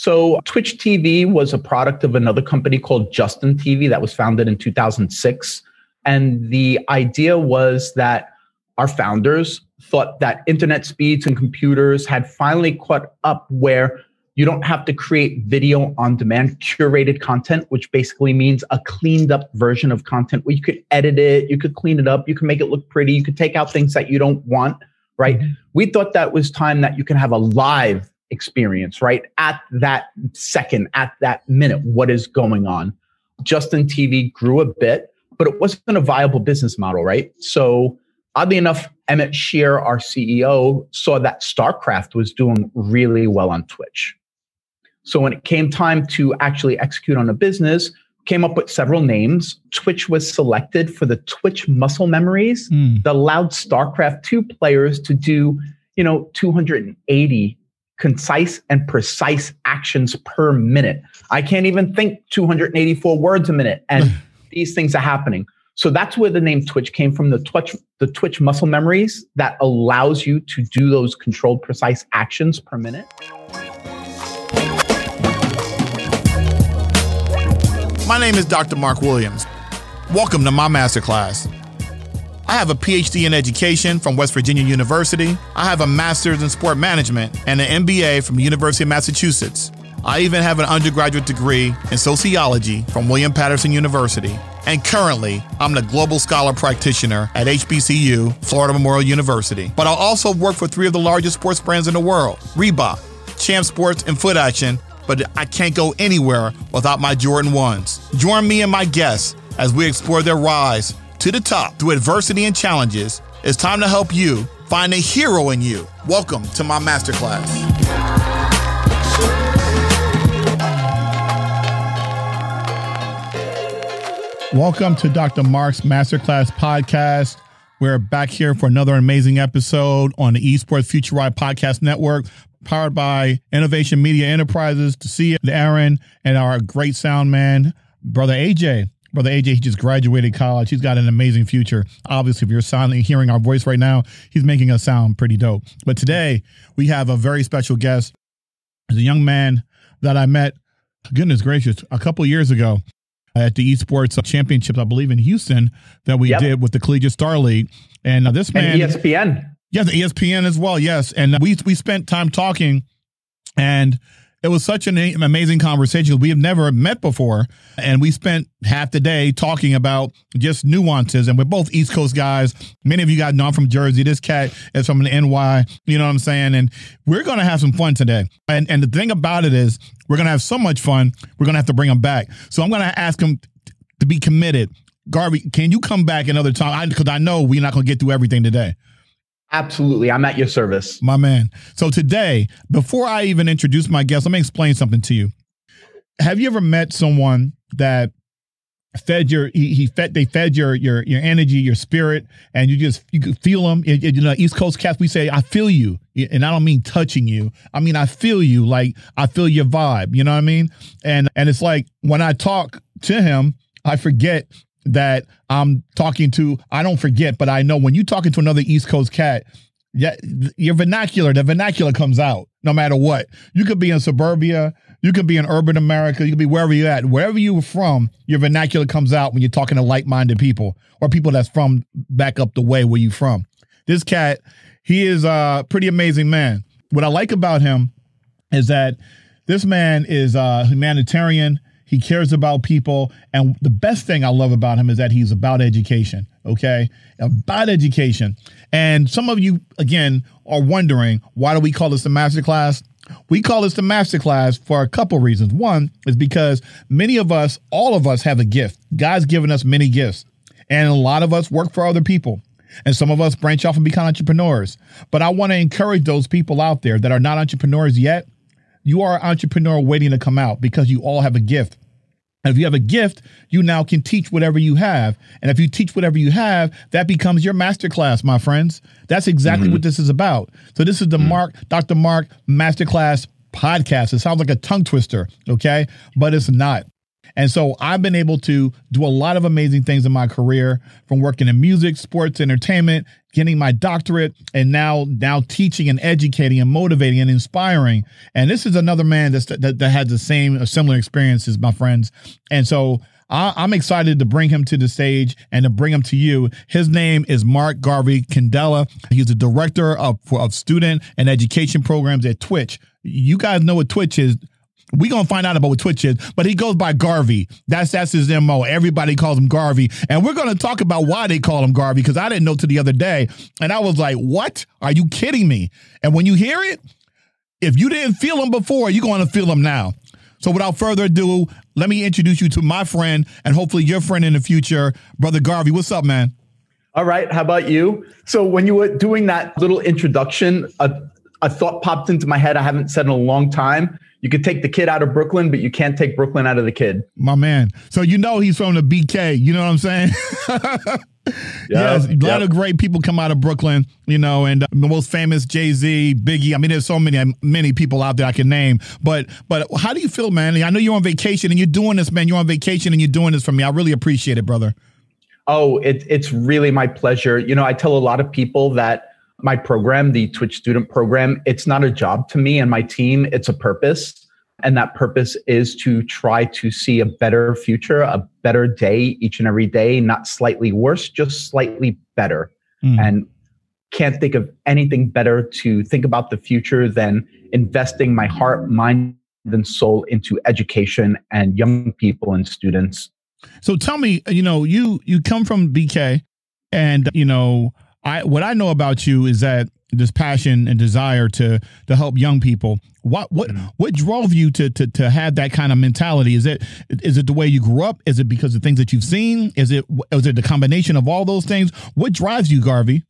So, Twitch TV was a product of another company called Justin TV that was founded in 2006. And the idea was that our founders thought that internet speeds and computers had finally caught up where you don't have to create video on demand curated content, which basically means a cleaned up version of content where you could edit it, you could clean it up, you can make it look pretty, you could take out things that you don't want, right? Mm-hmm. We thought that was time that you can have a live experience, right? At that second, at that minute, what is going on? Justin TV grew a bit, but it wasn't a viable business model, right? So oddly enough, Emmett Shear, our CEO, saw that StarCraft was doing really well on Twitch. So when it came time to actually execute on a business, came up with several names. Twitch was selected for the Twitch muscle memories mm. that allowed StarCraft 2 players to do, you know, 280 concise and precise actions per minute. I can't even think 284 words a minute and these things are happening. So that's where the name Twitch came from, the Twitch the Twitch muscle memories that allows you to do those controlled precise actions per minute. My name is Dr. Mark Williams. Welcome to my masterclass. I have a PhD in education from West Virginia University. I have a master's in sport management and an MBA from the University of Massachusetts. I even have an undergraduate degree in sociology from William Paterson University. And currently, I'm the Global Scholar Practitioner at HBCU, Florida Memorial University. But I also work for three of the largest sports brands in the world Reebok, Champ Sports, and Foot Action. But I can't go anywhere without my Jordan 1s. Join me and my guests as we explore their rise to the top through adversity and challenges. It's time to help you find a hero in you. Welcome to my masterclass. Welcome to Dr. Mark's Masterclass podcast. We're back here for another amazing episode on the Esports Future Ride Podcast Network, powered by Innovation Media Enterprises. To see Aaron and our great sound man, brother AJ. Brother AJ, he just graduated college. He's got an amazing future. Obviously, if you're silently hearing our voice right now, he's making us sound pretty dope. But today, we have a very special guest. He's a young man that I met, goodness gracious, a couple years ago at the esports championships, I believe in Houston, that we yep. did with the Collegiate Star League. And uh, this man, and ESPN, the ESPN as well, yes. And we we spent time talking, and it was such an amazing conversation. We have never met before, and we spent half the day talking about just nuances. And we're both East Coast guys. Many of you guys know I'm from Jersey. This cat is from the NY. You know what I'm saying? And we're gonna have some fun today. And and the thing about it is, we're gonna have so much fun. We're gonna have to bring him back. So I'm gonna ask him to be committed. Garvey, can you come back another time? Because I, I know we're not gonna get through everything today. Absolutely. I'm at your service. My man. So today, before I even introduce my guest, let me explain something to you. Have you ever met someone that fed your he, he, fed they fed your your your energy your spirit and you just you could feel them it, it, you know east coast cats we say i feel you and i don't mean touching you i mean i feel you like i feel your vibe you know what i mean and and it's like when i talk to him i forget that I'm talking to, I don't forget, but I know when you're talking to another East Coast cat, yeah, your vernacular, the vernacular comes out no matter what. You could be in suburbia, you could be in urban America, you could be wherever you're at, wherever you're from, your vernacular comes out when you're talking to like-minded people or people that's from back up the way where you're from. This cat, he is a pretty amazing man. What I like about him is that this man is a humanitarian he cares about people. And the best thing I love about him is that he's about education. Okay. About education. And some of you, again, are wondering why do we call this the masterclass? We call this the masterclass for a couple reasons. One is because many of us, all of us have a gift. God's given us many gifts. And a lot of us work for other people. And some of us branch off and become entrepreneurs. But I want to encourage those people out there that are not entrepreneurs yet. You are an entrepreneur waiting to come out because you all have a gift. And if you have a gift, you now can teach whatever you have. And if you teach whatever you have, that becomes your masterclass, my friends. That's exactly mm-hmm. what this is about. So this is the mm-hmm. Mark, Dr. Mark Masterclass podcast. It sounds like a tongue twister, okay? But it's not. And so I've been able to do a lot of amazing things in my career from working in music, sports, entertainment, getting my doctorate, and now now teaching and educating and motivating and inspiring. And this is another man that's, that, that has the same uh, similar experiences, my friends. And so I, am excited to bring him to the stage and to bring him to you. His name is Mark Garvey Candela. He's the director of, of student and education programs at Twitch. You guys know what Twitch is. We gonna find out about what Twitch is, but he goes by Garvey. That's that's his mo. Everybody calls him Garvey, and we're gonna talk about why they call him Garvey because I didn't know to the other day, and I was like, "What? Are you kidding me?" And when you hear it, if you didn't feel him before, you're gonna feel him now. So without further ado, let me introduce you to my friend and hopefully your friend in the future, Brother Garvey. What's up, man? All right. How about you? So when you were doing that little introduction, a, a thought popped into my head I haven't said in a long time. You could take the kid out of Brooklyn, but you can't take Brooklyn out of the kid. My man. So you know he's from the BK. You know what I'm saying? yes, a lot of great people come out of Brooklyn, you know, and uh, the most famous Jay Z, Biggie. I mean, there's so many um, many people out there I can name. But but how do you feel, man? I know you're on vacation and you're doing this, man. You're on vacation and you're doing this for me. I really appreciate it, brother. Oh, it, it's really my pleasure. You know, I tell a lot of people that my program, the Twitch student program, it's not a job to me and my team. It's a purpose. And that purpose is to try to see a better future, a better day each and every day, not slightly worse, just slightly better. Mm. And can't think of anything better to think about the future than investing my heart, mind, and soul into education and young people and students. So tell me, you know, you you come from BK and you know, I what I know about you is that this passion and desire to to help young people. What what mm-hmm. what drove you to to to have that kind of mentality? Is it is it the way you grew up? Is it because of things that you've seen? Is it is it the combination of all those things? What drives you, Garvey?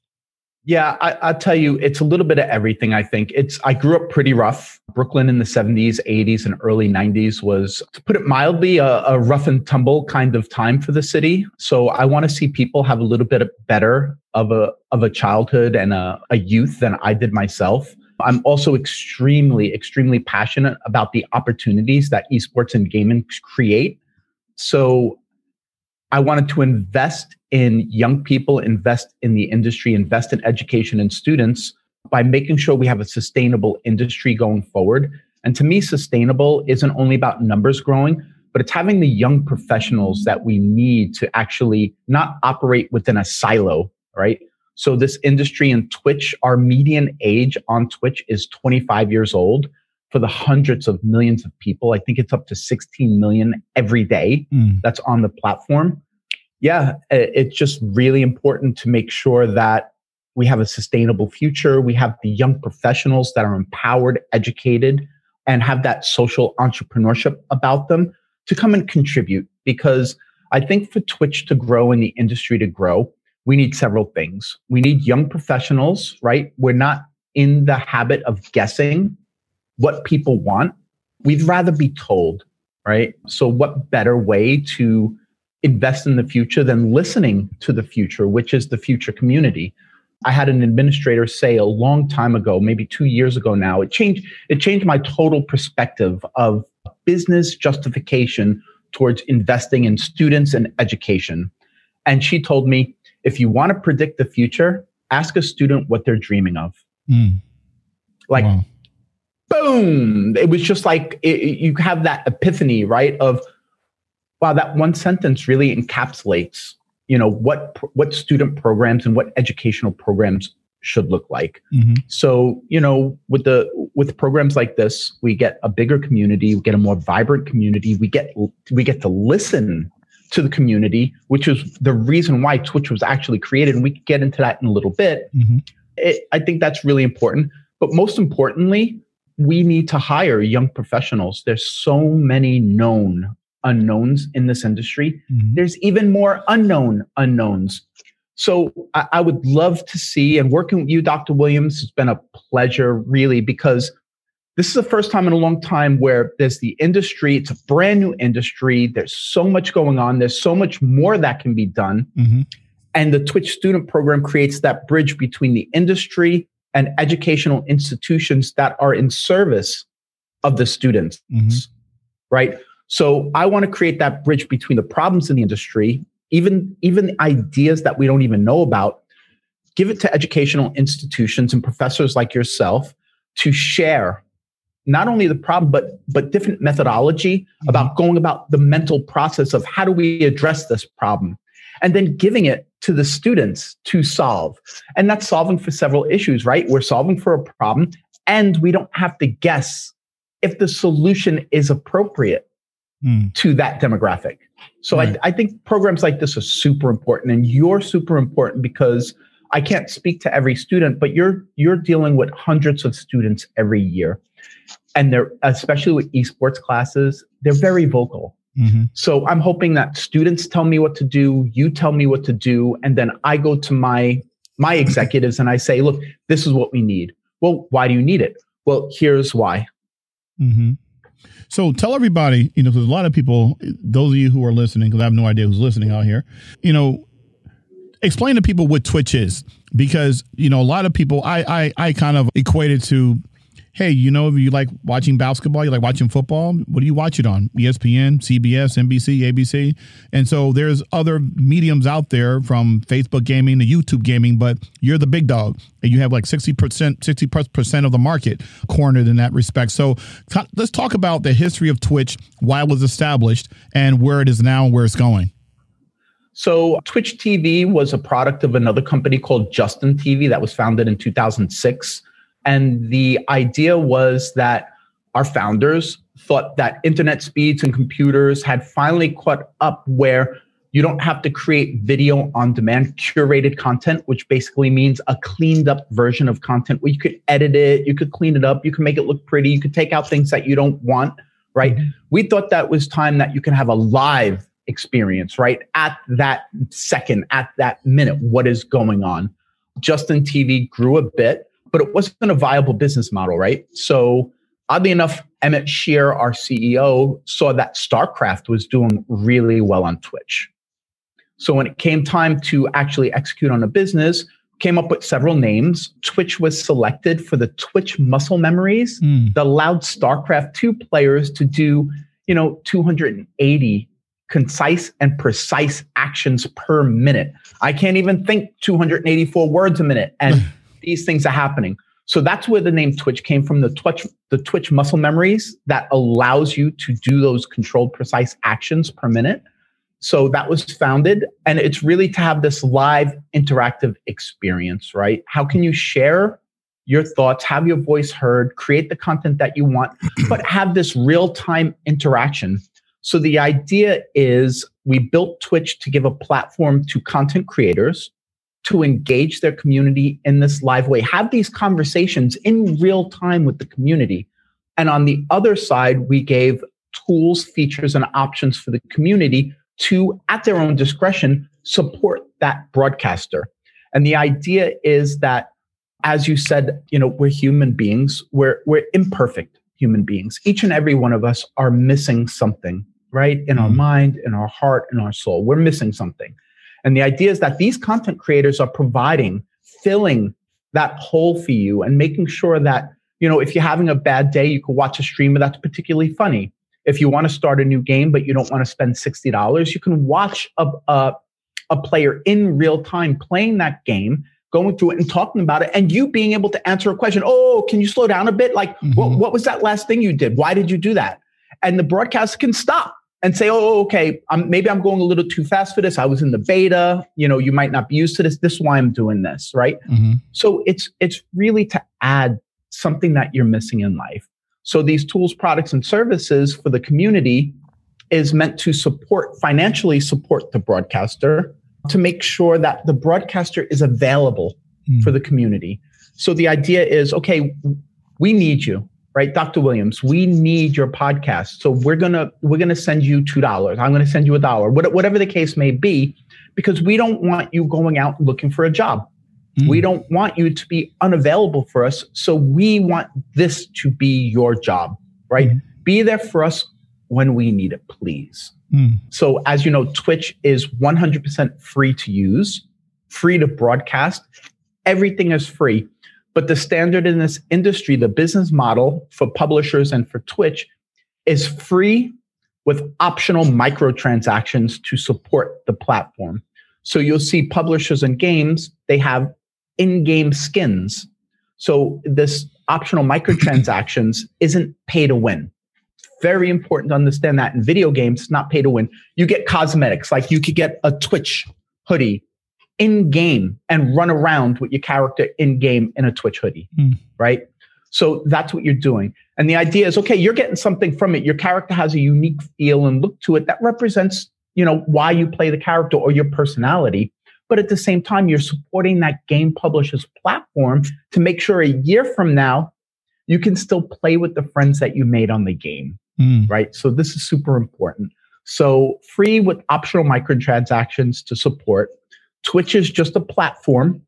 Yeah, I, will tell you, it's a little bit of everything. I think it's. I grew up pretty rough. Brooklyn in the '70s, '80s, and early '90s was, to put it mildly, a, a rough and tumble kind of time for the city. So I want to see people have a little bit better of a of a childhood and a, a youth than I did myself. I'm also extremely, extremely passionate about the opportunities that esports and gaming create. So I wanted to invest in young people, invest in the industry, invest in education and students by making sure we have a sustainable industry going forward. And to me, sustainable isn't only about numbers growing, but it's having the young professionals that we need to actually not operate within a silo, right? So this industry in Twitch, our median age on Twitch is 25 years old for the hundreds of millions of people. I think it's up to 16 million every day mm. that's on the platform. Yeah, it's just really important to make sure that we have a sustainable future. We have the young professionals that are empowered, educated, and have that social entrepreneurship about them to come and contribute. Because I think for Twitch to grow and the industry to grow, we need several things. We need young professionals, right? We're not in the habit of guessing what people want. We'd rather be told, right? So, what better way to invest in the future than listening to the future, which is the future community? I had an administrator say a long time ago, maybe two years ago now, it changed, it changed my total perspective of business justification towards investing in students and education. And she told me, if you want to predict the future, ask a student what they're dreaming of. Mm. Like, wow. Boom. It was just like it, you have that epiphany, right? Of, wow, that one sentence really encapsulates, you know, what what student programs and what educational programs should look like. Mm-hmm. So, you know, with the with programs like this, we get a bigger community, we get a more vibrant community, we get we get to listen to the community, which is the reason why Twitch was actually created. And we can get into that in a little bit. Mm-hmm. It, I think that's really important. But most importantly, we need to hire young professionals. There's so many known unknowns in this industry. Mm-hmm. There's even more unknown unknowns. So I, I would love to see, and working with you, Dr. Williams, has been a pleasure, really, because this is the first time in a long time where there's the industry it's a brand new industry there's so much going on there's so much more that can be done mm-hmm. and the twitch student program creates that bridge between the industry and educational institutions that are in service of the students mm-hmm. right So I want to create that bridge between the problems in the industry, even, even ideas that we don't even know about, give it to educational institutions and professors like yourself to share not only the problem but but different methodology mm-hmm. about going about the mental process of how do we address this problem and then giving it to the students to solve and that's solving for several issues right we're solving for a problem and we don't have to guess if the solution is appropriate mm. to that demographic. So right. I, I think programs like this are super important, and you're super important because I can't speak to every student, but you're you're dealing with hundreds of students every year, and they're especially with esports classes, they're very vocal. Mm-hmm. So I'm hoping that students tell me what to do, you tell me what to do, and then I go to my my executives and I say, look, this is what we need. Well, why do you need it? Well, here's why. Mm-hmm. So tell everybody, you know, because a lot of people, those of you who are listening, because I have no idea who's listening out here, you know, explain to people what Twitch is because you know a lot of people I I I kind of equated to hey, you know, if you like watching basketball, you like watching football, what do you watch it on? ESPN, CBS, NBC, ABC. And so there's other mediums out there from Facebook gaming to YouTube gaming, but you're the big dog and you have like 60%, 60 percent of the market cornered in that respect. So let's talk about the history of Twitch, why it was established and where it is now and where it's going. So, Twitch TV was a product of another company called Justin TV that was founded in 2006. And the idea was that our founders thought that internet speeds and computers had finally caught up where you don't have to create video on demand curated content, which basically means a cleaned up version of content where you could edit it, you could clean it up, you can make it look pretty, you could take out things that you don't want, right? Mm-hmm. We thought that was time that you can have a live experience, right? At that second, at that minute, what is going on? Justin TV grew a bit but it wasn't a viable business model, right? So oddly enough, Emmett Shear, our CEO, saw that StarCraft was doing really well on Twitch. So when it came time to actually execute on a business, came up with several names. Twitch was selected for the Twitch muscle memories mm. that allowed StarCraft 2 players to do, you know, 280 concise and precise actions per minute. I can't even think 284 words a minute. And these things are happening. So that's where the name Twitch came from, the Twitch, the Twitch muscle memories that allows you to do those controlled precise actions per minute. So that was founded and it's really to have this live interactive experience, right? How can you share your thoughts, have your voice heard, create the content that you want, but have this real-time interaction. So the idea is we built Twitch to give a platform to content creators to engage their community in this live way, have these conversations in real time with the community. And on the other side, we gave tools, features, and options for the community to, at their own discretion, support that broadcaster. And the idea is that, as you said, you know, we're human beings, we're, we're imperfect human beings. Each and every one of us are missing something, right? In mm-hmm. our mind, in our heart, in our soul. We're missing something. And the idea is that these content creators are providing, filling that hole for you and making sure that, you know, if you're having a bad day, you can watch a streamer that's particularly funny. If you want to start a new game, but you don't want to spend $60, you can watch a, a, a player in real time playing that game going through it and talking about it and you being able to answer a question oh can you slow down a bit like mm-hmm. what, what was that last thing you did why did you do that and the broadcast can stop and say, oh, okay, I'm, maybe I'm going a little too fast for this. I was in the beta. You know, you might not be used to this. This is why I'm doing this, right? Mm-hmm. So it's it's really to add something that you're missing in life. So these tools, products, and services for the community is meant to support financially support the broadcaster to make sure that the broadcaster is available mm-hmm. for the community. So the idea is, okay, we need you right? Dr williams we need your podcast. So we're gonna we're gonna send you two dollars. I'm gonna send you a dollar whatever the case may be because we don't want you going out looking for a job. Mm. we don't want you to be unavailable for us so we want this to be your job right? Mm. be there for us when we need it please. Mm. so as you know twitch is 100% free to use free to broadcast. Everything is free but the standard in this industry, the business model for publishers and for Twitch is free with optional microtransactions to support the platform. So you'll see publishers and games, they have in game skins. So this optional microtransactions isn't pay to win. Very important to understand that in video games, not pay to win. You get cosmetics, like you could get a Twitch hoodie in game and run around with your character in game in a Twitch hoodie, mm. right? So that's what you're doing. And the idea is okay, you're getting something from it. Your character has a unique feel and look to it that represents, you know, why you play the character or your personality. But at the same time, you're supporting that game publisher's platform to make sure a year from now, you can still play with the friends that you made on the game, mm. right? So this is super important. So free with optional microtransactions to support. Twitch is just a platform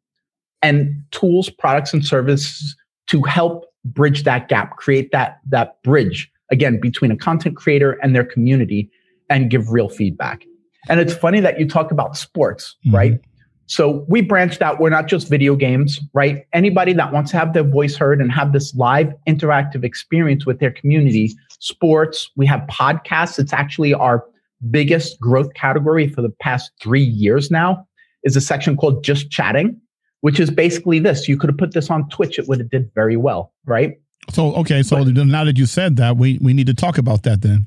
and tools, products, and services to help bridge that gap, create that that bridge again between a content creator and their community and give real feedback. And it's funny that you talk about sports, mm-hmm. right? So we branched out. We're not just video games, right? Anybody that wants to have their voice heard and have this live interactive experience with their community, sports, we have podcasts. It's actually our biggest growth category for the past three years now is a section called just chatting which is basically this. You could have put this on Twitch, it would have did very well, right? So okay, so but, now that you said that, we we need to talk about that then.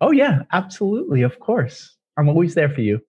Oh yeah, absolutely, of course. I'm always there for you.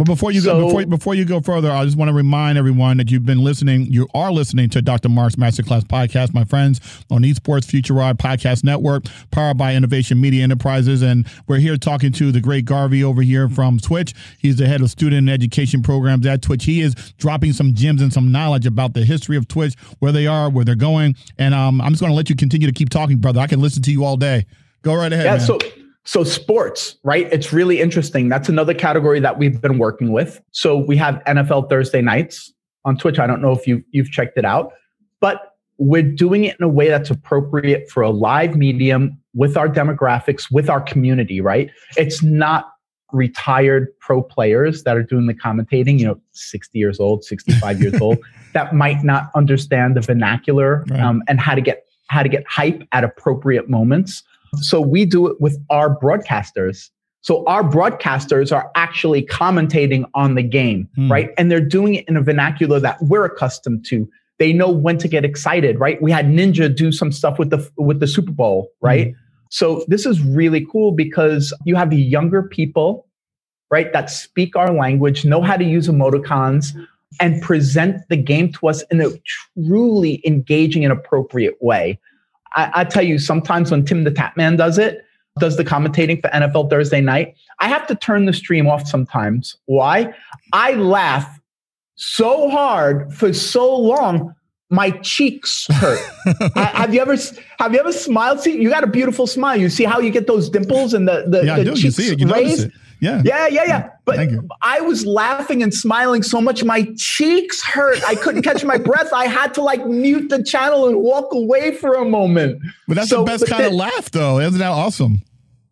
But before you so, go, before before you go further, I just want to remind everyone that you've been listening. You are listening to Dr. Mark's Masterclass podcast, my friends, on Esports Future Rod Podcast Network, powered by Innovation Media Enterprises, and we're here talking to the great Garvey over here from Twitch. He's the head of student education programs at Twitch. He is dropping some gems and some knowledge about the history of Twitch, where they are, where they're going, and um, I'm just going to let you continue to keep talking, brother. I can listen to you all day. Go right ahead. Yeah. Man. So so sports, right? It's really interesting. That's another category that we've been working with. So we have NFL Thursday nights on Twitch. I don't know if you you've checked it out, but we're doing it in a way that's appropriate for a live medium with our demographics, with our community, right? It's not retired pro players that are doing the commentating, you know, 60 years old, 65 years old, that might not understand the vernacular right. um, and how to get how to get hype at appropriate moments. So we do it with our broadcasters. So our broadcasters are actually commentating on the game, mm. right? And they're doing it in a vernacular that we're accustomed to. They know when to get excited, right? We had Ninja do some stuff with the with the Super Bowl, right? Mm. So this is really cool because you have the younger people, right, that speak our language, know how to use emoticons, and present the game to us in a truly engaging and appropriate way. I, I tell you, sometimes when Tim the Tatman does it, does the commentating for NFL Thursday night, I have to turn the stream off sometimes. Why? I laugh so hard for so long my cheeks hurt. have you ever have you ever smiled? See, you got a beautiful smile. You see how you get those dimples and the the, yeah, the I cheeks you see it. You raised? It. Yeah. Yeah, yeah, yeah. But I was laughing and smiling so much my cheeks hurt. I couldn't catch my breath. I had to like mute the channel and walk away for a moment. But that's so, the best kind then, of laugh though. Isn't that awesome?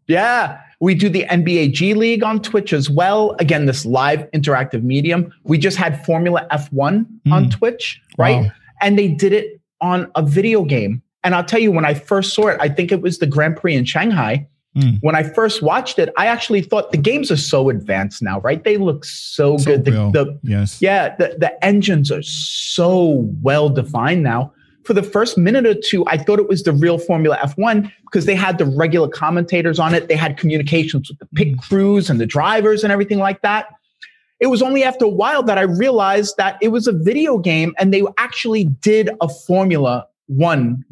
Yeah. We do the NBA G League on Twitch as well. Again, this live interactive medium. We just had Formula F1 mm. on Twitch, right? Wow. And they did it on a video game. And I'll tell you, when I first saw it, I think it was the Grand Prix in Shanghai. Mm. When I first watched it, I actually thought the games are so advanced now, right? They look so, so good. The, the, yes. Yeah, the, the engines are so well defined now. For the first minute or two, I thought it was the real Formula F1 because they had the regular commentators on it. They had communications with the pit mm. crews and the drivers and everything like that. It was only after a while that I realized that it was a video game and they actually did a Formula One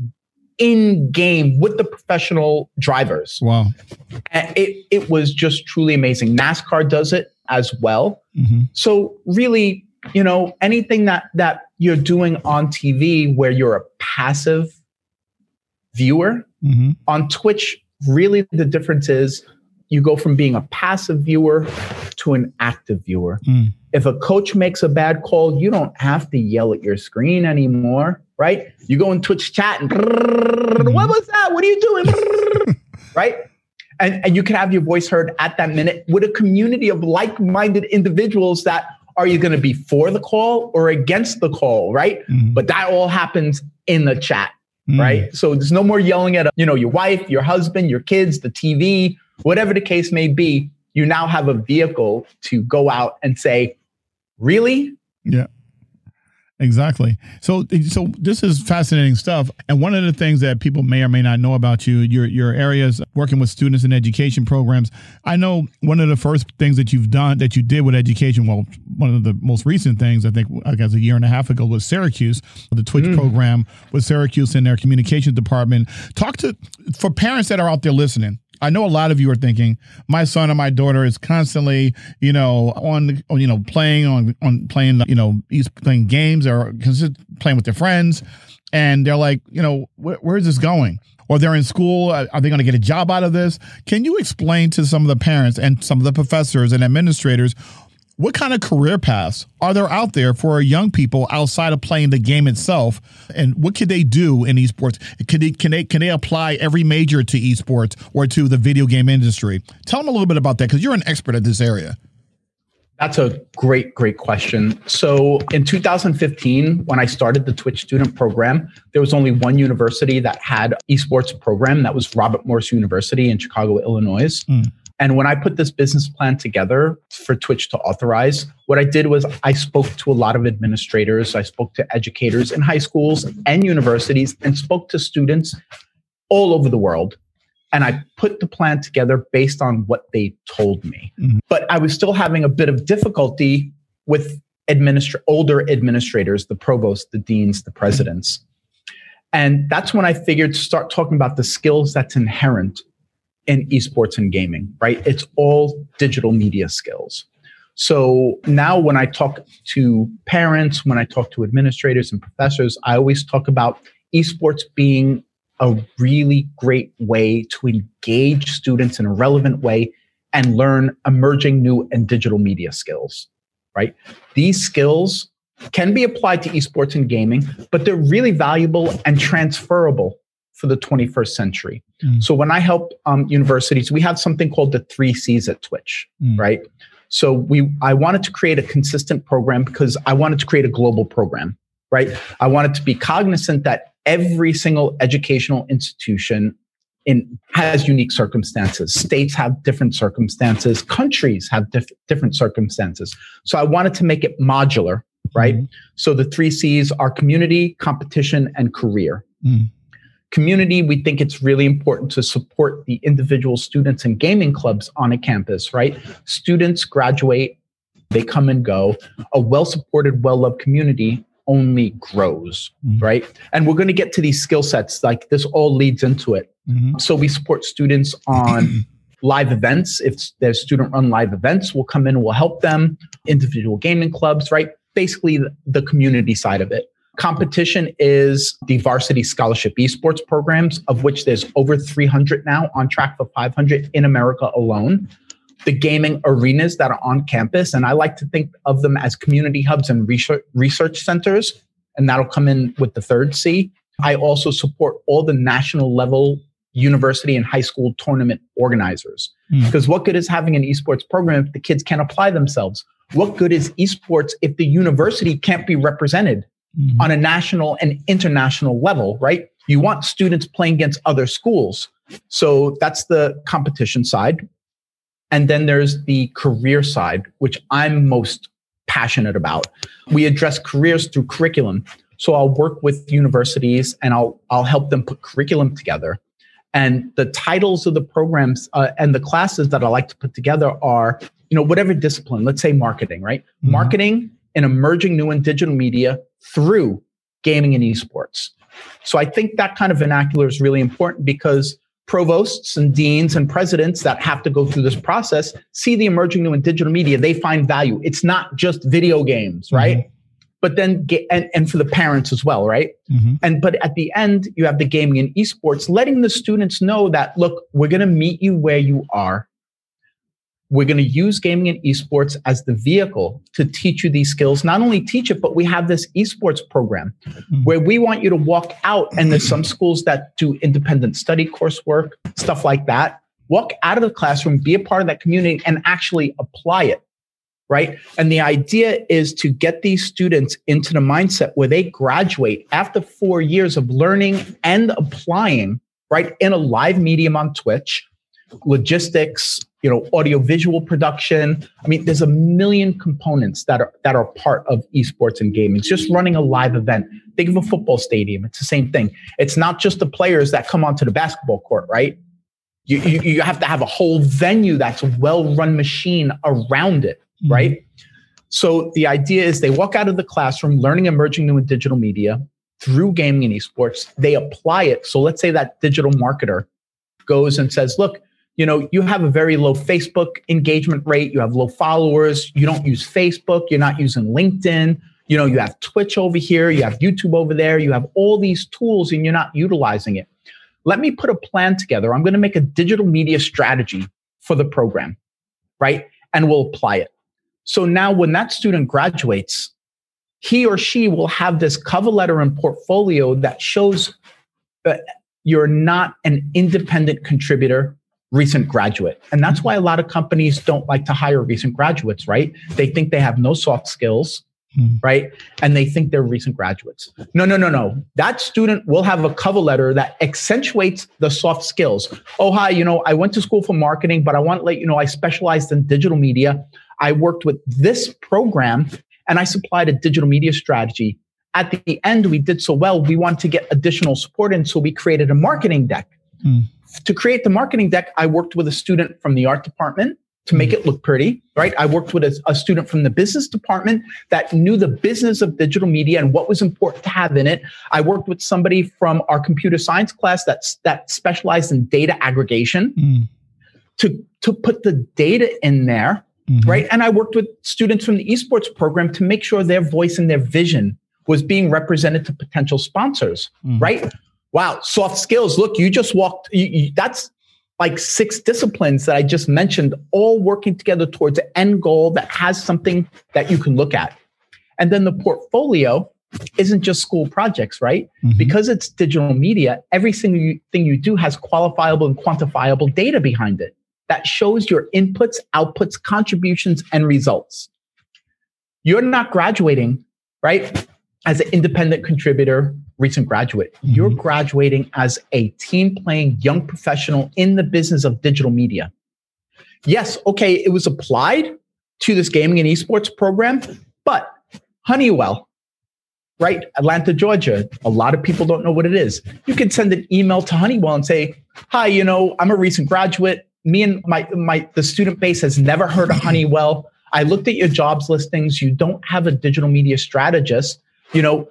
in game with the professional drivers. Wow. And it, it was just truly amazing. NASCAR does it as well. Mm-hmm. So really, you know, anything that that you're doing on TV where you're a passive viewer mm-hmm. on Twitch, really the difference is you go from being a passive viewer to an active viewer. Mm. If a coach makes a bad call, you don't have to yell at your screen anymore right? You go in Twitch chat and mm-hmm. what was that? What are you doing? right? And, and you can have your voice heard at that minute with a community of like-minded individuals that are you going to be for the call or against the call, right? Mm-hmm. But that all happens in the chat, mm-hmm. right? So there's no more yelling at you know your wife, your husband, your kids, the TV, whatever the case may be, you now have a vehicle to go out and say, really? Yeah. Exactly. So, so this is fascinating stuff. And one of the things that people may or may not know about you, your your areas working with students in education programs. I know one of the first things that you've done that you did with education. Well, one of the most recent things I think I guess a year and a half ago was Syracuse, with the Twitch mm. program with Syracuse in their communications department. Talk to for parents that are out there listening. I know a lot of you are thinking my son or my daughter is constantly, you know, on, you know, playing on on playing, you know, he's playing games or playing with their friends, and they're like, you know, wh- where is this going? Or they're in school. Are they going to get a job out of this? Can you explain to some of the parents and some of the professors and administrators what kind of career paths are there out there for young people outside of playing the game itself? And what could they do in esports? Can they, can they, can they apply every major to esports or to the video game industry? Tell them a little bit about that because you're an expert at this area. That's a great, great question. So in 2015, when I started the Twitch student program, there was only one university that had esports program. That was Robert Morris University in Chicago, Illinois. Mm. And when I put this business plan together for Twitch to authorize, what I did was I spoke to a lot of administrators, I spoke to educators in high schools and universities, and spoke to students all over the world. And I put the plan together based on what they told me. Mm-hmm. But I was still having a bit of difficulty with administra- older administrators, the provosts, the deans, the presidents. And that's when I figured to start talking about the skills that's inherent in esports and gaming, right? It's all digital media skills. So now when I talk to parents, when I talk to administrators and professors, I always talk about esports being a really great way to engage students in a relevant way and learn emerging new and digital media skills, right? These skills can be applied to esports and gaming, but they're really valuable and transferable for the 21st century. Mm. So when I help um, universities, we have something called the three C's at Twitch, mm. right? So we, I wanted to create a consistent program because I wanted to create a global program, right? I wanted to be cognizant that every single educational institution in, has unique circumstances. States have different circumstances. Countries have diff- different circumstances. So I wanted to make it modular, right? Mm. So the three C's are community, competition, and career. Mm. Community, we think it's really important to support the individual students and gaming clubs on a campus, right? Students graduate, they come and go. A well supported, well loved community only grows, mm-hmm. right? And we're going to get to these skill sets. Like this all leads into it. Mm-hmm. So we support students on live events. If there's student run live events, we'll come in we'll help them. Individual gaming clubs, right? Basically, the community side of it. Competition is the varsity scholarship esports programs, of which there's over 300 now, on track for 500 in America alone. The gaming arenas that are on campus, and I like to think of them as community hubs and research, research centers, and that'll come in with the third C. I also support all the national level university and high school tournament organizers. Mm. Because what good is having an esports program if the kids can't apply themselves? What good is esports if the university can't be represented? Mm-hmm. on a national and international level, right? You want students playing against other schools. So that's the competition side. And then there's the career side, which I'm most passionate about. We address careers through curriculum. So I'll work with universities and I'll I'll help them put curriculum together. And the titles of the programs uh, and the classes that I like to put together are, you know, whatever discipline. Let's say marketing, right? Mm-hmm. Marketing and emerging new and digital media through gaming and esports. So I think that kind of vernacular is really important because provosts and deans and presidents that have to go through this process see the emerging new and digital media. They find value. It's not just video games, mm-hmm. right? Mm-hmm. But then, and, and for the parents as well, right? Mm-hmm. And but at the end, you have the gaming and esports, letting the students know that look, we're going to meet you where you are we're going to use gaming and esports as the vehicle to teach you these skills. Not only teach it, but we have this esports program mm-hmm. where we want you to walk out. And there's some schools that do independent study coursework, stuff like that. Walk out of the classroom, be a part of that community, and actually apply it. Right. And the idea is to get these students into the mindset where they graduate after four years of learning and applying, right, in a live medium on Twitch logistics, you know, audiovisual production. I mean, there's a million components that are that are part of esports and gaming. It's just running a live event. Think of a football stadium. It's the same thing. It's not just the players that come onto the basketball court, right? You, you, you have to have a whole venue that's a well-run machine around it, mm-hmm. right? So the idea is they walk out of the classroom learning emerging new and digital media through gaming and esports. They apply it. So let's say that digital marketer goes and says, look, you know, you have a very low Facebook engagement rate, you have low followers, you don't use Facebook, you're not using LinkedIn, you know, you have Twitch over here, you have YouTube over there, you have all these tools and you're not utilizing it. Let me put a plan together. I'm going to make a digital media strategy for the program, right? And we'll apply it. So now when that student graduates, he or she will have this cover letter and portfolio that shows that you're not an independent contributor recent graduate. And that's why a lot of companies don't like to hire recent graduates, right? They think they have no soft skills, mm. right? And they think they're recent graduates. No, no, no, no. That student will have a cover letter that accentuates the soft skills. Oh, hi, you know, I went to school for marketing, but I want to let you know I specialized in digital media. I worked with this program and I supplied a digital media strategy. At the end, we did so well, we wanted to get additional support. And so we created a marketing deck. Mm to create the marketing deck, I worked with a student from the art department to make it look pretty, right? I worked with a, a, student from the business department that knew the business of digital media and what was important to have in it. I worked with somebody from our computer science class that's that specialized in data aggregation mm. to, to put the data in there, mm-hmm. right? And I worked with students from the esports program to make sure their voice and their vision was being represented to potential sponsors, mm. right? Wow, soft skills. Look, you just walked. You, you, that's like six disciplines that I just mentioned, all working together towards an end goal that has something that you can look at. And then the portfolio isn't just school projects, right? Mm-hmm. Because it's digital media, every single thing you do has qualifiable and quantifiable data behind it that shows your inputs, outputs, contributions, and results. You're not graduating, right, as an independent contributor recent graduate. Mm-hmm. You're graduating as a team playing young professional in the business of digital media. Yes, okay, it was applied to this gaming and esports program, but Honeywell, right? Atlanta, Georgia. A lot of people don't know what it is. You can send an email to Honeywell and say, "Hi, you know, I'm a recent graduate. Me and my my the student base has never heard of Honeywell. I looked at your jobs listings. You don't have a digital media strategist. You know,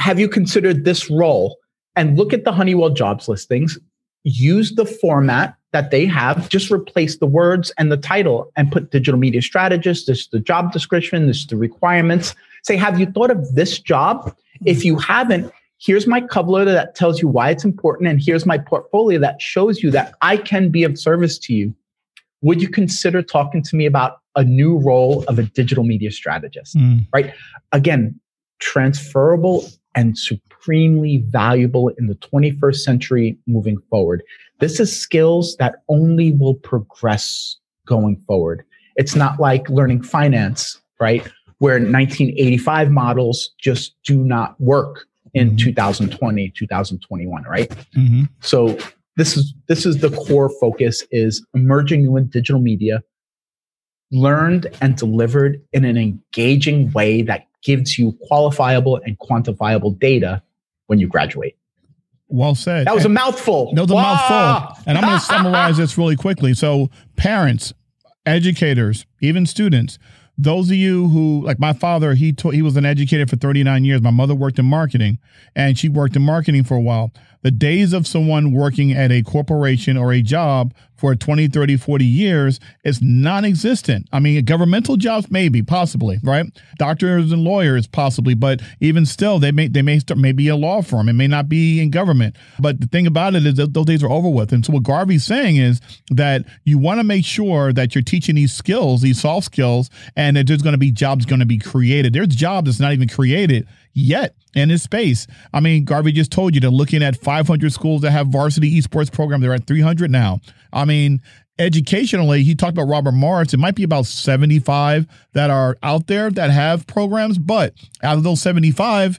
have you considered this role? And look at the Honeywell jobs listings, use the format that they have, just replace the words and the title and put digital media strategist. This is the job description, this is the requirements. Say, have you thought of this job? If you haven't, here's my cover letter that tells you why it's important. And here's my portfolio that shows you that I can be of service to you. Would you consider talking to me about a new role of a digital media strategist? Mm. Right. Again, transferable and supremely valuable in the 21st century moving forward. This is skills that only will progress going forward. It's not like learning finance, right? Where 1985 models just do not work in mm-hmm. 2020, 2021, right? Mm-hmm. So this is this is the core focus is emerging new and digital media learned and delivered in an engaging way that gives you qualifiable and quantifiable data when you graduate. Well said. That was a mouthful. That was a mouthful. And I'm going to summarize this really quickly. So, parents, educators, even students, those of you who like my father he taught, he was an educator for 39 years my mother worked in marketing and she worked in marketing for a while the days of someone working at a corporation or a job for 20 30 40 years is non-existent. I mean governmental jobs maybe possibly right? Doctors and lawyers possibly but even still they may they may start maybe a law firm. It may not be in government. But the thing about it is that those days are over with. And so what garvey's saying is that you want to make sure that you're teaching these skills these soft skills and that there's going to be jobs going to be created. There's jobs that's not even created yet in this space. I mean, Garvey just told you they're looking at 500 schools that have varsity esports program. They're at 300 now. I mean, educationally, he talked about Robert Morris. It might be about 75 that are out there that have programs, but out of those 75,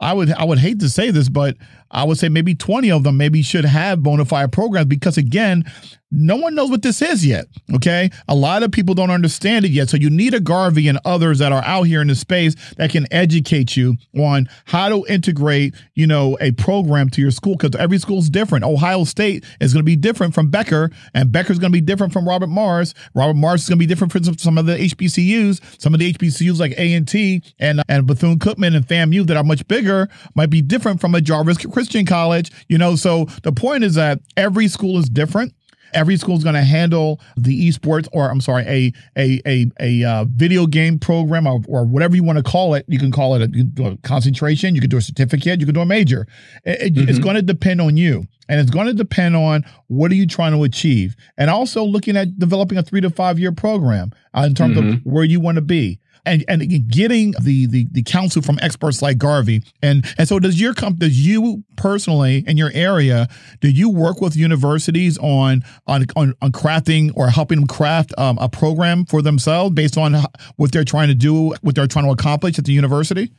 I would I would hate to say this, but I would say maybe 20 of them maybe should have bona fide programs because again, no one knows what this is yet. Okay. A lot of people don't understand it yet. So you need a Garvey and others that are out here in the space that can educate you on how to integrate, you know, a program to your school because every school is different. Ohio State is going to be different from Becker, and Becker's going to be different from Robert Morris. Robert Morris is going to be different from some of the HBCUs. Some of the HBCUs like A&T and, and Bethune Cookman and FAMU that are much bigger might be different from a Jarvis Christian College, you know. So the point is that every school is different every school is going to handle the esports or I'm sorry, a a a, a uh, video game program or, or whatever you want to call it. You can call it a, a concentration. You can do a certificate. You can do a major. It, mm-hmm. It's going to depend on you. And it's going to depend on what are you trying to achieve, and also looking at developing a three to five year program uh, in terms mm-hmm. of where you want to be and and getting the the the counsel from experts like Garvey. And and so does your comp does you personally in your area do you work with universities on on on, on crafting or helping them craft um, a program for themselves based on what they're trying to do, what they're trying to accomplish at the university?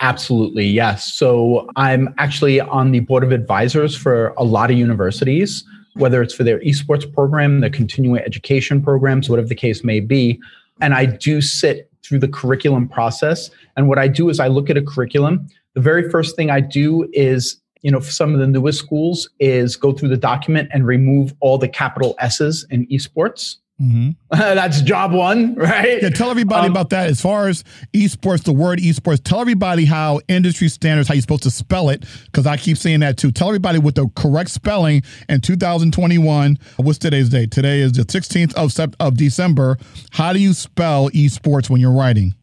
Absolutely, yes. So I'm actually on the board of advisors for a lot of universities, whether it's for their esports program, their continuing education programs, whatever the case may be. And I do sit through the curriculum process. And what I do is I look at a curriculum. The very first thing I do is, you know, for some of the newest schools, is go through the document and remove all the capital S's in esports. Mm-hmm. That's job one, right? Yeah, tell everybody um, about that. As far as esports, the word esports, tell everybody how industry standards, how you're supposed to spell it, because I keep saying that too. Tell everybody with the correct spelling in 2021. What's today's date? Today is the 16th of, of December. How do you spell esports when you're writing?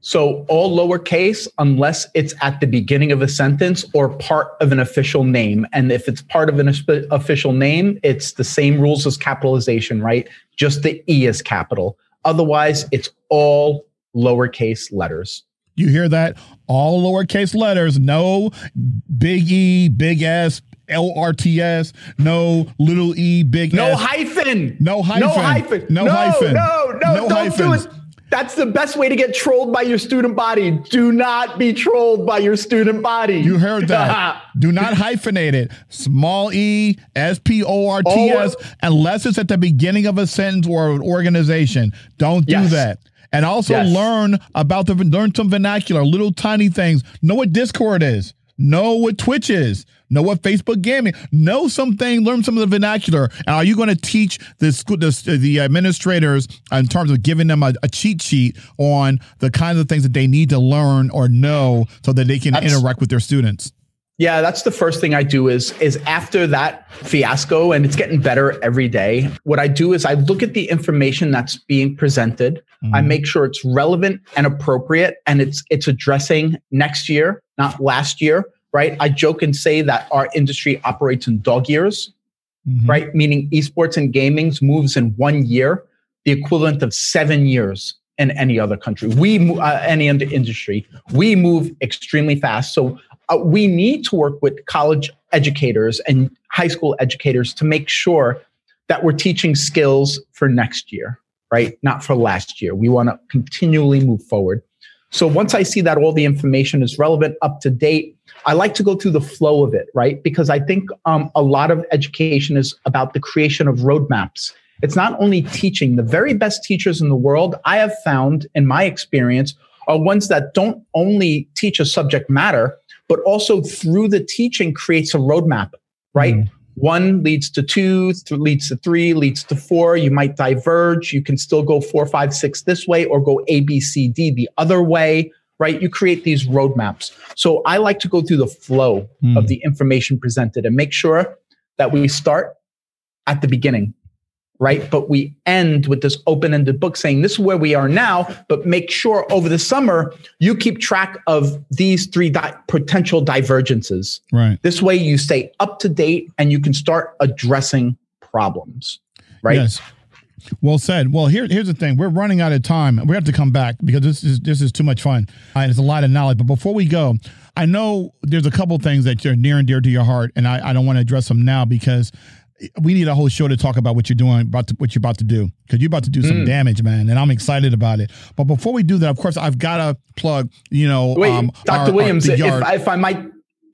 So all lowercase unless it's at the beginning of a sentence or part of an official name. And if it's part of an official name, it's the same rules as capitalization, right? Just the E is capital. Otherwise, it's all lowercase letters. You hear that? All lowercase letters, no big E, big S, L R T S, no little e, big no S. hyphen. No hyphen. No hyphen. No, no hyphen. No, no, no, don't do it. That's the best way to get trolled by your student body. Do not be trolled by your student body. You heard that. Do not hyphenate it. Small e, S P O R T S, unless it's at the beginning of a sentence or an organization. Don't do yes. that. And also yes. learn about the learn some vernacular, little tiny things. Know what Discord is. Know what Twitch is know what Facebook gaming, know something, learn some of the vernacular. And are you going to teach the school, the, the administrators in terms of giving them a, a, cheat sheet on the kinds of things that they need to learn or know so that they can That's, interact with their students? Yeah, that's the first thing I do is is after that fiasco and it's getting better every day. What I do is I look at the information that's being presented. Mm-hmm. I make sure it's relevant and appropriate and it's it's addressing next year, not last year right? I joke and say that our industry operates in dog years, mm-hmm. right? Meaning esports and gaming moves in one year, the equivalent of seven years in any other country. We, uh, any other industry, we move extremely fast. So uh, we need to work with college educators and high school educators to make sure that we're teaching skills for next year, right? Not for last year. We want to continually move forward. So once I see that all the information is relevant, up to date, I like to go through the flow of it, right? Because I think um, a lot of education is about the creation of roadmaps. It's not only teaching. The very best teachers in the world, I have found in my experience, are ones that don't only teach a subject matter, but also through the teaching creates a roadmap, right? Mm. One leads to two, th- leads to three, leads to four. You might diverge. You can still go four, five, six this way, or go A, B, C, D the other way right? You create these roadmaps. So I like to go through the flow mm. of the information presented and make sure that we start at the beginning, right? But we end with this open ended book saying this is where we are now, but make sure over the summer you keep track of these three di- potential divergences. Right. This way you stay up to date and you can start addressing problems, right? Yes. Well said. Well, here, here's the thing. We're running out of time. We have to come back because this is this is too much fun and it's a lot of knowledge. But before we go, I know there's a couple things that are near and dear to your heart, and I, I don't want to address them now because we need a whole show to talk about what you're doing, about to, what you're about to do, because you're about to do some mm. damage, man, and I'm excited about it. But before we do that, of course, I've got to plug. You know, wait, um, Dr. Our, Williams, our, if, if I might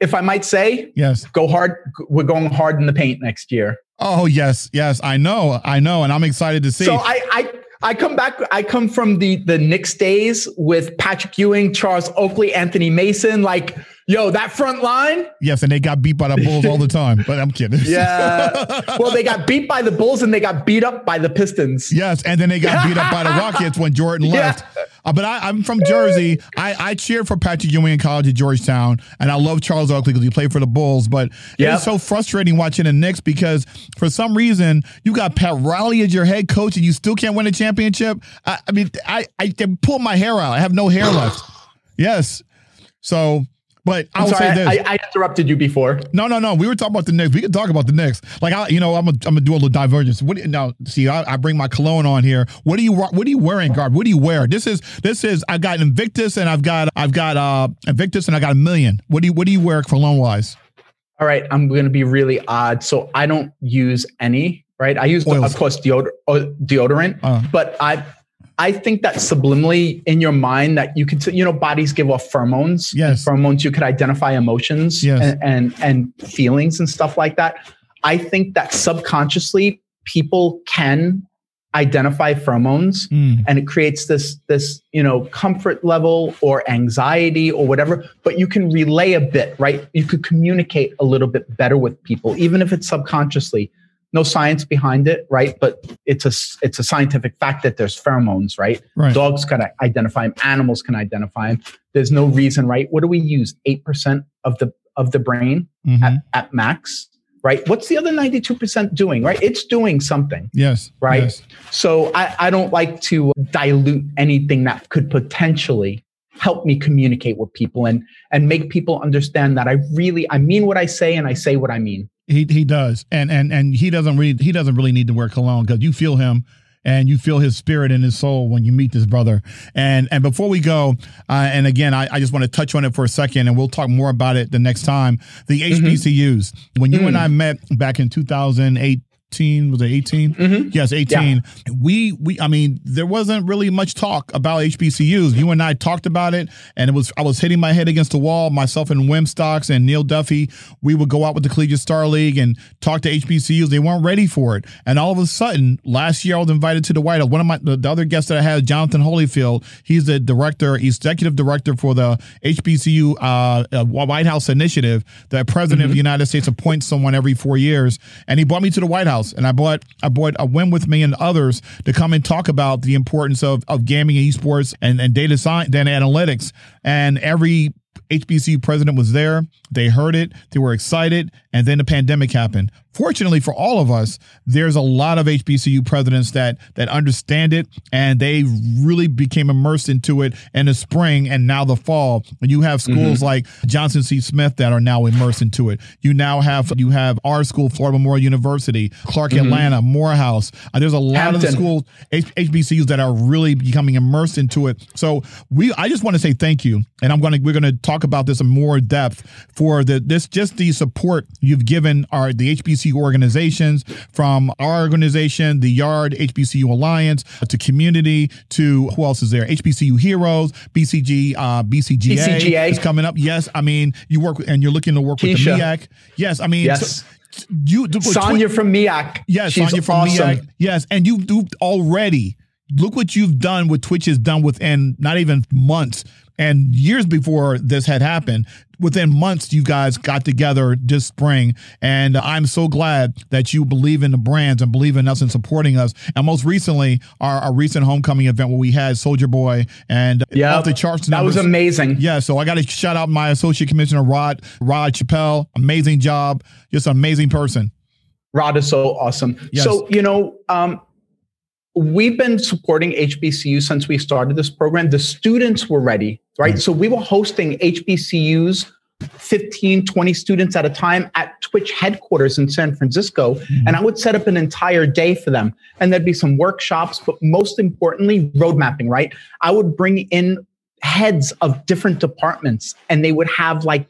if I might say, yes, go hard. We're going hard in the paint next year. Oh yes, yes, I know, I know, and I'm excited to see. So I, I, I come back. I come from the the Knicks days with Patrick Ewing, Charles Oakley, Anthony Mason. Like, yo, that front line. Yes, and they got beat by the Bulls all the time. But I'm kidding. Yeah. well, they got beat by the Bulls and they got beat up by the Pistons. Yes, and then they got beat up by the Rockets when Jordan left. Yeah. Uh, but I, am from Jersey. I, I cheered for Patrick Ewing in college at Georgetown, and I love Charles Oakley because he played for the Bulls. But yep. it's so frustrating watching the Knicks because for some reason you got Pat Riley as your head coach and you still can't win a championship. I, I mean, I, I can pull my hair out. I have no hair left. Yes. So but I will say this: I, I, interrupted you before. No, no, no. We were talking about the Knicks. We can talk about the Knicks. Like I, you know, I'm gonna I'm gonna do a little divergence. What now? See, I, I, bring my cologne on here. What are you What are you wearing, guard? What do you wear? This is this is. I got Invictus and I've got I've got uh Invictus and I got a million. What do you What do you wear cologne wise? All right, I'm gonna be really odd. So I don't use any. Right, I use Oils. of course deodor- uh, deodorant, uh. but I I think that subliminally in your mind that you could, you know, bodies give off pheromones. Yes. Pheromones, you could identify emotions yes. and, and, and feelings and stuff like that. I think that subconsciously people can identify pheromones mm. and it creates this this you know comfort level or anxiety or whatever but you can relay a bit right you could communicate a little bit better with people even if it's subconsciously no science behind it, right? But it's a it's a scientific fact that there's pheromones, right? right. Dogs can identify them, animals can identify them. There's no reason, right? What do we use? Eight percent of the of the brain mm-hmm. at, at max, right? What's the other 92% doing, right? It's doing something. Yes. Right. Yes. So I, I don't like to dilute anything that could potentially help me communicate with people and and make people understand that I really I mean what I say and I say what I mean. He he does, and and and he doesn't really he doesn't really need to wear cologne because you feel him and you feel his spirit and his soul when you meet this brother. And and before we go, uh, and again, I, I just want to touch on it for a second, and we'll talk more about it the next time. The HBCUs. Mm-hmm. When you mm. and I met back in 2008, 18 was it 18 mm-hmm. yes 18 yeah. we we i mean there wasn't really much talk about hbcus you and i talked about it and it was i was hitting my head against the wall myself and wim stocks and neil duffy. We would go out with the collegiate star league and talk to hbcus they weren't ready for it. And all of a sudden last year i was invited to the white house. One of my the, the other guests that i had jonathan holifield he's the director executive director for the hbcu uh, uh, white house initiative the president mm-hmm. of the united states appoints someone every four years. And he brought me to the white house and I bought I bought a win with me and others to come and talk about the importance of of gaming and esports and, and data science, data analytics, and every HBCU president was there. They heard it. They were excited. And then the pandemic happened. Fortunately for all of us, there's a lot of HBCU presidents that that understand it and they really became immersed into it in the spring and now the fall. And you have schools mm-hmm. like Johnson C. Smith that are now immersed into it. You now have you have our school, Florida Memorial University, Clark mm-hmm. Atlanta, Morehouse. Uh, there's a lot Hampton. of the schools H- HBCUs that are really becoming immersed into it. So we I just want to say thank you. And I'm gonna we're gonna talk about this in more depth for the this just the support you've given our the HBCU organizations from our organization, the Yard HBCU Alliance, to community, to who else is there? HBCU Heroes, BCG, uh, BCGA, BCGA is coming up. Yes, I mean you work and you're looking to work Keisha. with the MEAC. Yes, I mean. Yes. So, you Sonia from MEAC. Yes, She's Sonia from awesome. MEAC. Yes, and you do already look what you've done what Twitch has done within not even months and years before this had happened, within months, you guys got together this spring. And I'm so glad that you believe in the brands and believe in us and supporting us. And most recently, our, our recent homecoming event where we had Soldier Boy and yeah, off the charts. That was amazing. Yeah. So I got to shout out my associate commissioner, Rod, Rod Chappelle. Amazing job. Just an amazing person. Rod is so awesome. Yes. So, you know, um, we've been supporting HBCU since we started this program. The students were ready, right? Mm-hmm. So we were hosting HBCUs 15, 20 students at a time at Twitch headquarters in San Francisco. Mm-hmm. And I would set up an entire day for them. And there'd be some workshops, but most importantly, road mapping, right? I would bring in heads of different departments and they would have like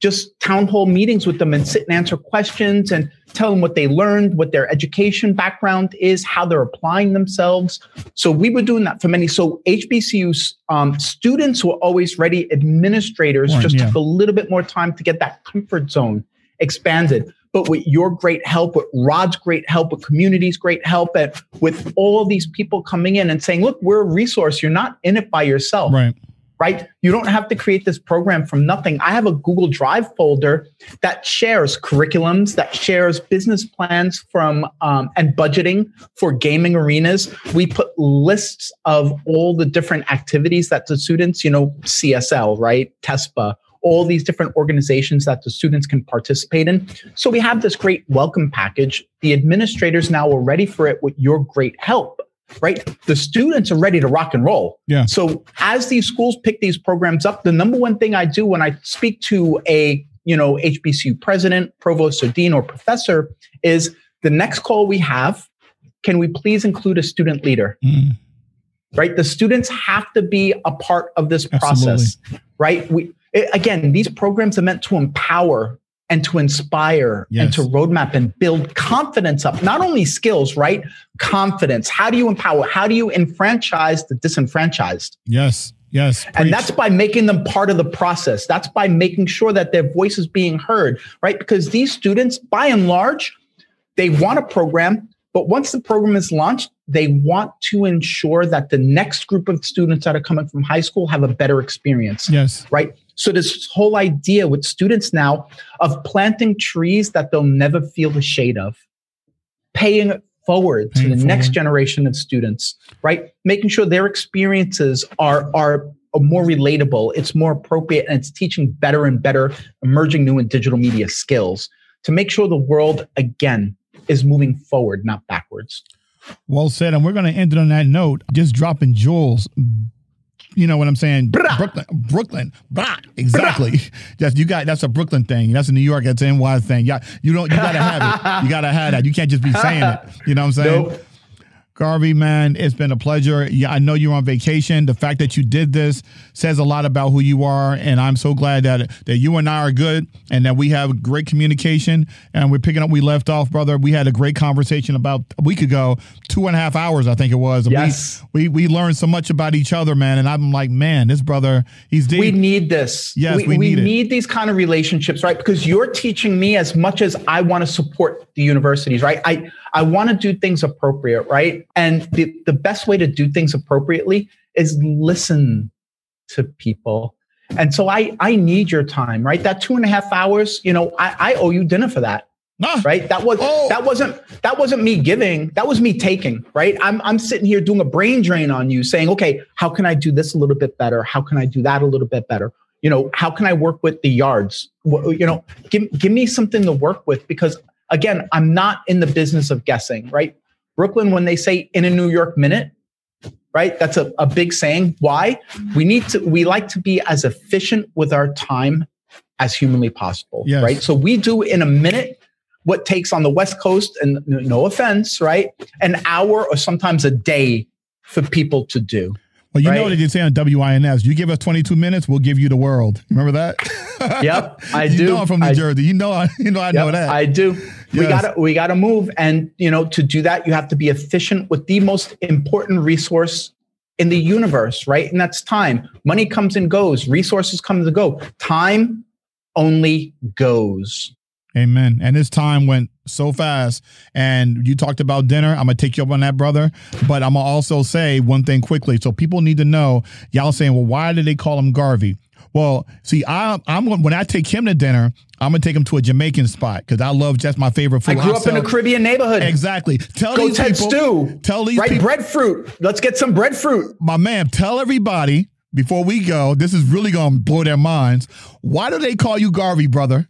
just town hall meetings with them and sit and answer questions and tell them what they learned, what their education background is, how they're applying themselves. So we were doing that for many. So HBCU um, students were always ready. Administrators just yeah. took a little bit more time to get that comfort zone expanded. But with your great help, with Rod's great help, with community's great help, and with all these people coming in and saying, look, we're a resource. You're not in it by yourself. Right right? You don't have to create this program from nothing. I have a Google Drive folder that shares curriculums, that shares business plans from um, and budgeting for gaming arenas. We put lists of all the different activities that the students, you know, CSL, right, TESPA, all these different organizations that the students can participate in. So we have this great welcome package. The administrators now are ready for it with your great help right? The students are ready to rock and roll. Yeah. So as these schools pick these programs up, the number one thing I do when I speak to a you know HBCU president, provost, or dean, or professor is the next call we have. Can we please include a student leader? Mm. Right. The students have to be a part of this process. Absolutely. Right. We it, again, these programs are meant to empower and to inspire yes. and to roadmap and build confidence up. Not only skills, right? Confidence. How do you empower? How do you enfranchise the disenfranchised? Yes. Yes. Preach. And that's by making them part of the process. That's by making sure that their voice is being heard, right? Because these students, by and large, they want a program, but once the program is launched, they want to ensure that the next group of students that are coming from high school have a better experience. Yes. Right. So this whole idea with students now of planting trees that they'll never feel the shade of, paying it forward paying to the forward. next generation of students, right? Making sure their experiences are are more relatable, it's more appropriate, and it's teaching better and better emerging new and digital media skills to make sure the world again is moving forward, not backwards. Well said. And we're going to end it on that note, just dropping jewels you know what I'm saying? Blah. Brooklyn, Brooklyn, blah. exactly. Blah. That's you got. That's a Brooklyn thing. That's a New York. That's an NY thing. Yeah, you don't. You gotta have it. You gotta have that. You can't just be saying it. You know what I'm saying? Nope. Garvey, man, it's been a pleasure. Yeah, I know you're on vacation. The fact that you did this says a lot about who you are, and I'm so glad that that you and I are good and that we have great communication. And we're picking up. We left off, brother. We had a great conversation about a week ago, two and a half hours, I think it was. Yes. We we, we learned so much about each other, man. And I'm like, man, this brother, he's deep. We need this. Yes, we, we, we need, need these kind of relationships, right? Because you're teaching me as much as I want to support the universities, right? I I want to do things appropriate, right? And the, the best way to do things appropriately is listen to people. And so I I need your time, right? That two and a half hours, you know, I, I owe you dinner for that. Ah, right? That was oh. that wasn't that wasn't me giving, that was me taking, right? I'm I'm sitting here doing a brain drain on you, saying, okay, how can I do this a little bit better? How can I do that a little bit better? You know, how can I work with the yards? You know, give give me something to work with because again, I'm not in the business of guessing, right? Brooklyn, when they say in a New York minute, right? That's a, a big saying. Why? We need to, we like to be as efficient with our time as humanly possible, yes. right? So we do in a minute what takes on the West Coast, and no offense, right? An hour or sometimes a day for people to do. Well, you right? know what they say on WINS. You give us 22 minutes, we'll give you the world. Remember that? Yep, I you do. Know I'm from New I, Jersey. You know, I, you know, I yep, know that. I do. Yes. We got to, we got to move, and you know, to do that, you have to be efficient with the most important resource in the universe, right? And that's time. Money comes and goes. Resources come and go. Time only goes. Amen. And this time went so fast. And you talked about dinner. I'm gonna take you up on that, brother. But I'm gonna also say one thing quickly. So people need to know. Y'all saying, well, why did they call him Garvey? Well, see, I, I'm when I take him to dinner, I'm gonna take him to a Jamaican spot because I love just my favorite food. I grew up in a Caribbean neighborhood. Exactly. Tell Go these Ted people. Stew. Tell these right, people. breadfruit. Let's get some breadfruit. My man, tell everybody before we go. This is really gonna blow their minds. Why do they call you Garvey, brother?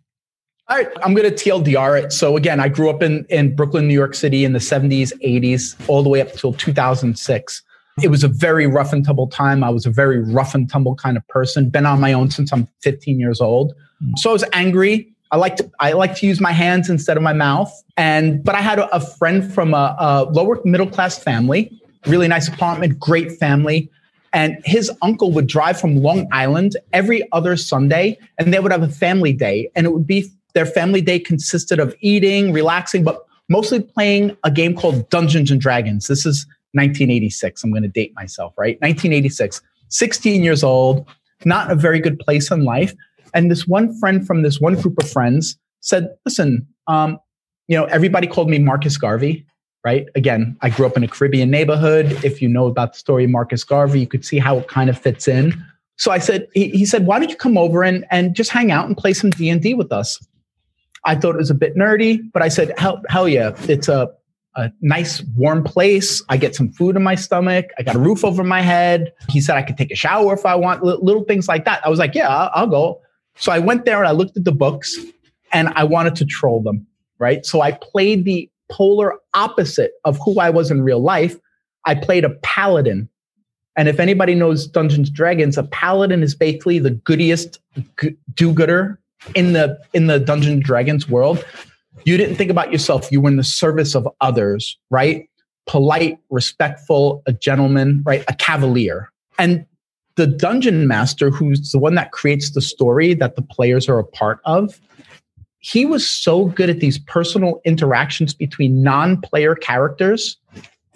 All right, I'm going to TLDR it. So again, I grew up in, in Brooklyn, New York City in the 70s, 80s, all the way up until 2006. It was a very rough and tumble time. I was a very rough and tumble kind of person. Been on my own since I'm 15 years old. Mm. So I was angry. I like to I like to use my hands instead of my mouth. And but I had a, a friend from a, a lower middle class family, really nice apartment, great family. And his uncle would drive from Long Island every other Sunday, and they would have a family day. And it would be their family day consisted of eating, relaxing, but mostly playing a game called Dungeons and Dragons. This is 1986. I'm going to date myself, right? 1986. 16 years old, not a very good place in life. And this one friend from this one group of friends said, Listen, um, you know, everybody called me Marcus Garvey, right? Again, I grew up in a Caribbean neighborhood. If you know about the story of Marcus Garvey, you could see how it kind of fits in. So I said, he, he said, why don't you come over and, and just hang out and play some D&D with us? I thought it was a bit nerdy, but I said, hell, hell yeah, it's a, a nice warm place. I get some food in my stomach. I got a roof over my head. He said I could take a shower if I want, little things like that. I was like, yeah, I'll, go. So I went there and I looked at the books and I wanted to troll them, right? So I played the polar opposite of who I was in real life. I played a paladin. And if anybody knows Dungeons Dragons, a paladin is basically the goodiest do-gooder in the in the Dungeons Dragons world. You didn't think about yourself. You were in the service of others, right? Polite, respectful, a gentleman, right? A cavalier. And the dungeon master, who's the one that creates the story that the players are a part of, he was so good at these personal interactions between non-player characters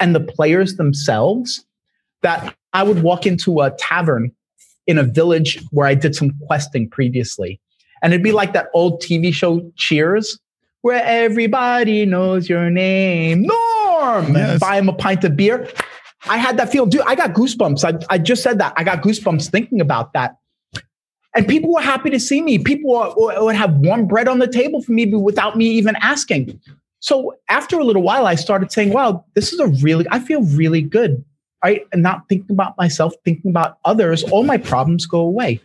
and the players themselves that I would walk into a tavern in a village where I did some questing previously. And it'd be like that old TV show Cheers, where everybody knows your name. Norm! Yes. Buy him a pint of beer. I had that feel, dude. I got goosebumps. I, I just said that. I got goosebumps thinking about that. And people were happy to see me. People would have warm bread on the table for me without me even asking. So after a little while, I started saying, wow, this is a really, I feel really good. Right. And not thinking about myself, thinking about others, all my problems go away.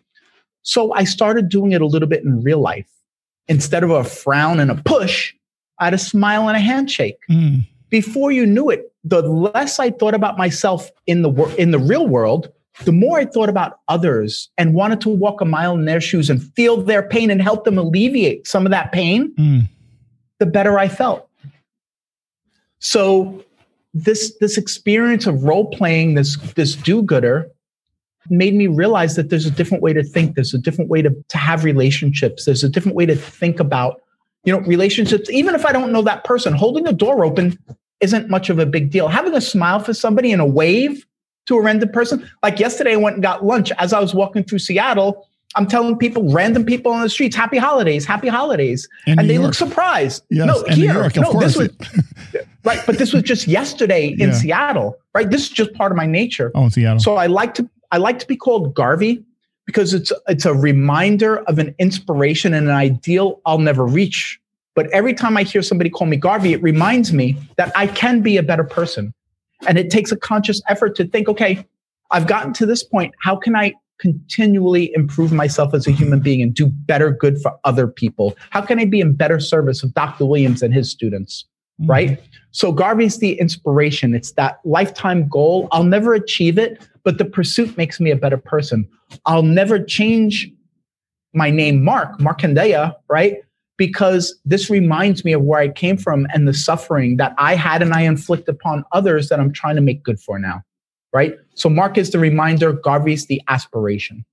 So I started doing it a little bit in real life. Instead of a frown and a push, I had a smile and a handshake. Mm. Before you knew it, the less I thought about myself in the wor- in the real world, the more I thought about others and wanted to walk a mile in their shoes and feel their pain and help them alleviate some of that pain, mm. the better I felt. So this this experience of role playing this this do-gooder made me realize that there's a different way to think there's a different way to, to have relationships there's a different way to think about you know relationships even if i don't know that person holding a door open isn't much of a big deal having a smile for somebody and a wave to a random person. Like yesterday, I went and got lunch as I was walking through Seattle. I'm telling people, random people on the streets, happy holidays, happy holidays. In and they York. look surprised. Yes, no, here, York, no, this was right, but this was just yesterday in yeah. Seattle, right? This is just part of my nature. Oh, in Seattle. So I like to I like to be called Garvey because it's it's a reminder of an inspiration and an ideal I'll never reach. But every time I hear somebody call me Garvey, it reminds me that I can be a better person. And it takes a conscious effort to think, okay, I've gotten to this point. How can I continually improve myself as a human being and do better good for other people? How can I be in better service of Dr. Williams and his students? Mm-hmm. Right. So Garvey's the inspiration. It's that lifetime goal. I'll never achieve it, but the pursuit makes me a better person. I'll never change my name, Mark, Mark Candella, right? because this reminds me of where I came from and the suffering that I had and I inflict upon others that I'm trying to make good for now. Right. So Mark is the reminder, Garvey's the aspiration.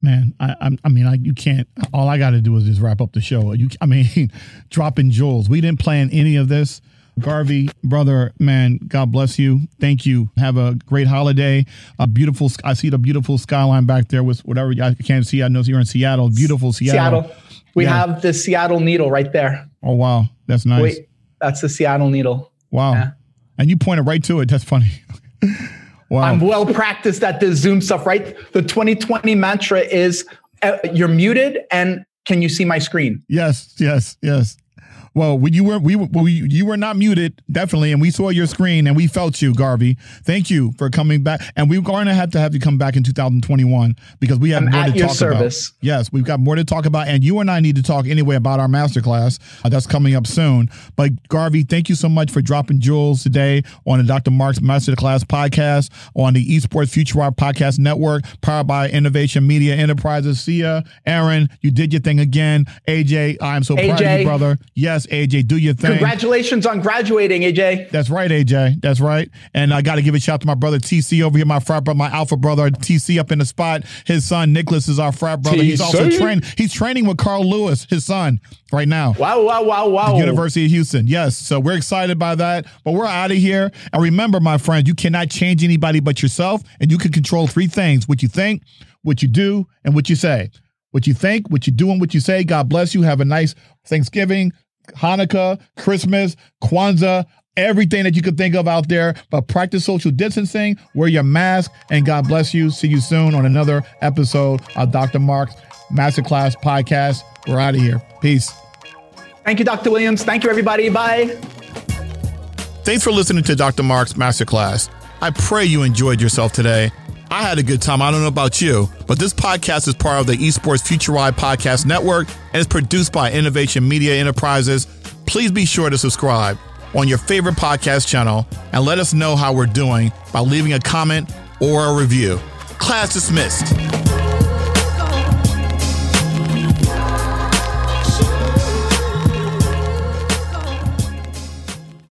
Man, I, I, I mean, I, you can't. All I got to do is just wrap up the show. You, I mean, dropping jewels. We didn't plan any of this. Garvey, brother, man, God bless you. Thank you. Have a great holiday. A beautiful. I see the beautiful skyline back there with whatever I can't see. I know you're in Seattle. Beautiful Seattle. Seattle. We yeah. have the Seattle Needle right there. Oh wow, that's nice. Wait, that's the Seattle Needle. Wow. Yeah. And you pointed right to it. That's funny. wow. I'm well practiced at this Zoom stuff, right? The 2020 mantra is uh, you're muted and can you see my screen? Yes, yes, yes. Well, you were we, we you were not muted, definitely, and we saw your screen and we felt you, Garvey. Thank you for coming back, and we're going to have to have you come back in 2021 because we have I'm more to talk service. about. Yes, we've got more to talk about, and you and I need to talk anyway about our masterclass uh, that's coming up soon. But Garvey, thank you so much for dropping jewels today on the Dr. Mark's Masterclass podcast on the Esports Future Rock Podcast Network, powered by Innovation Media Enterprises. See ya, Aaron. You did your thing again. AJ, I'm so AJ. proud of you, brother. Yes. AJ, do your thing. Congratulations on graduating, AJ. That's right, AJ. That's right. And I got to give a shout out to my brother TC over here, my frat brother, my alpha brother TC up in the spot. His son Nicholas is our frat brother. He's also training. He's training with Carl Lewis, his son, right now. Wow, wow, wow, wow. University of Houston. Yes. So we're excited by that. But we're out of here. And remember, my friends, you cannot change anybody but yourself, and you can control three things: what you think, what you do, and what you say. What you think, what you do, and what you say. God bless you. Have a nice Thanksgiving, Hanukkah, Christmas, Kwanzaa, everything that you could think of out there. But practice social distancing, wear your mask, and God bless you. See you soon on another episode of Dr. Mark's Masterclass Podcast. We're out of here. Peace. Thank you, Dr. Williams. Thank you, everybody. Bye. Thanks for listening to Dr. Mark's Masterclass. I pray you enjoyed yourself today. I had a good time. I don't know about you, but this podcast is part of the Esports Future Wide Podcast Network and is produced by Innovation Media Enterprises. Please be sure to subscribe on your favorite podcast channel and let us know how we're doing by leaving a comment or a review. Class dismissed.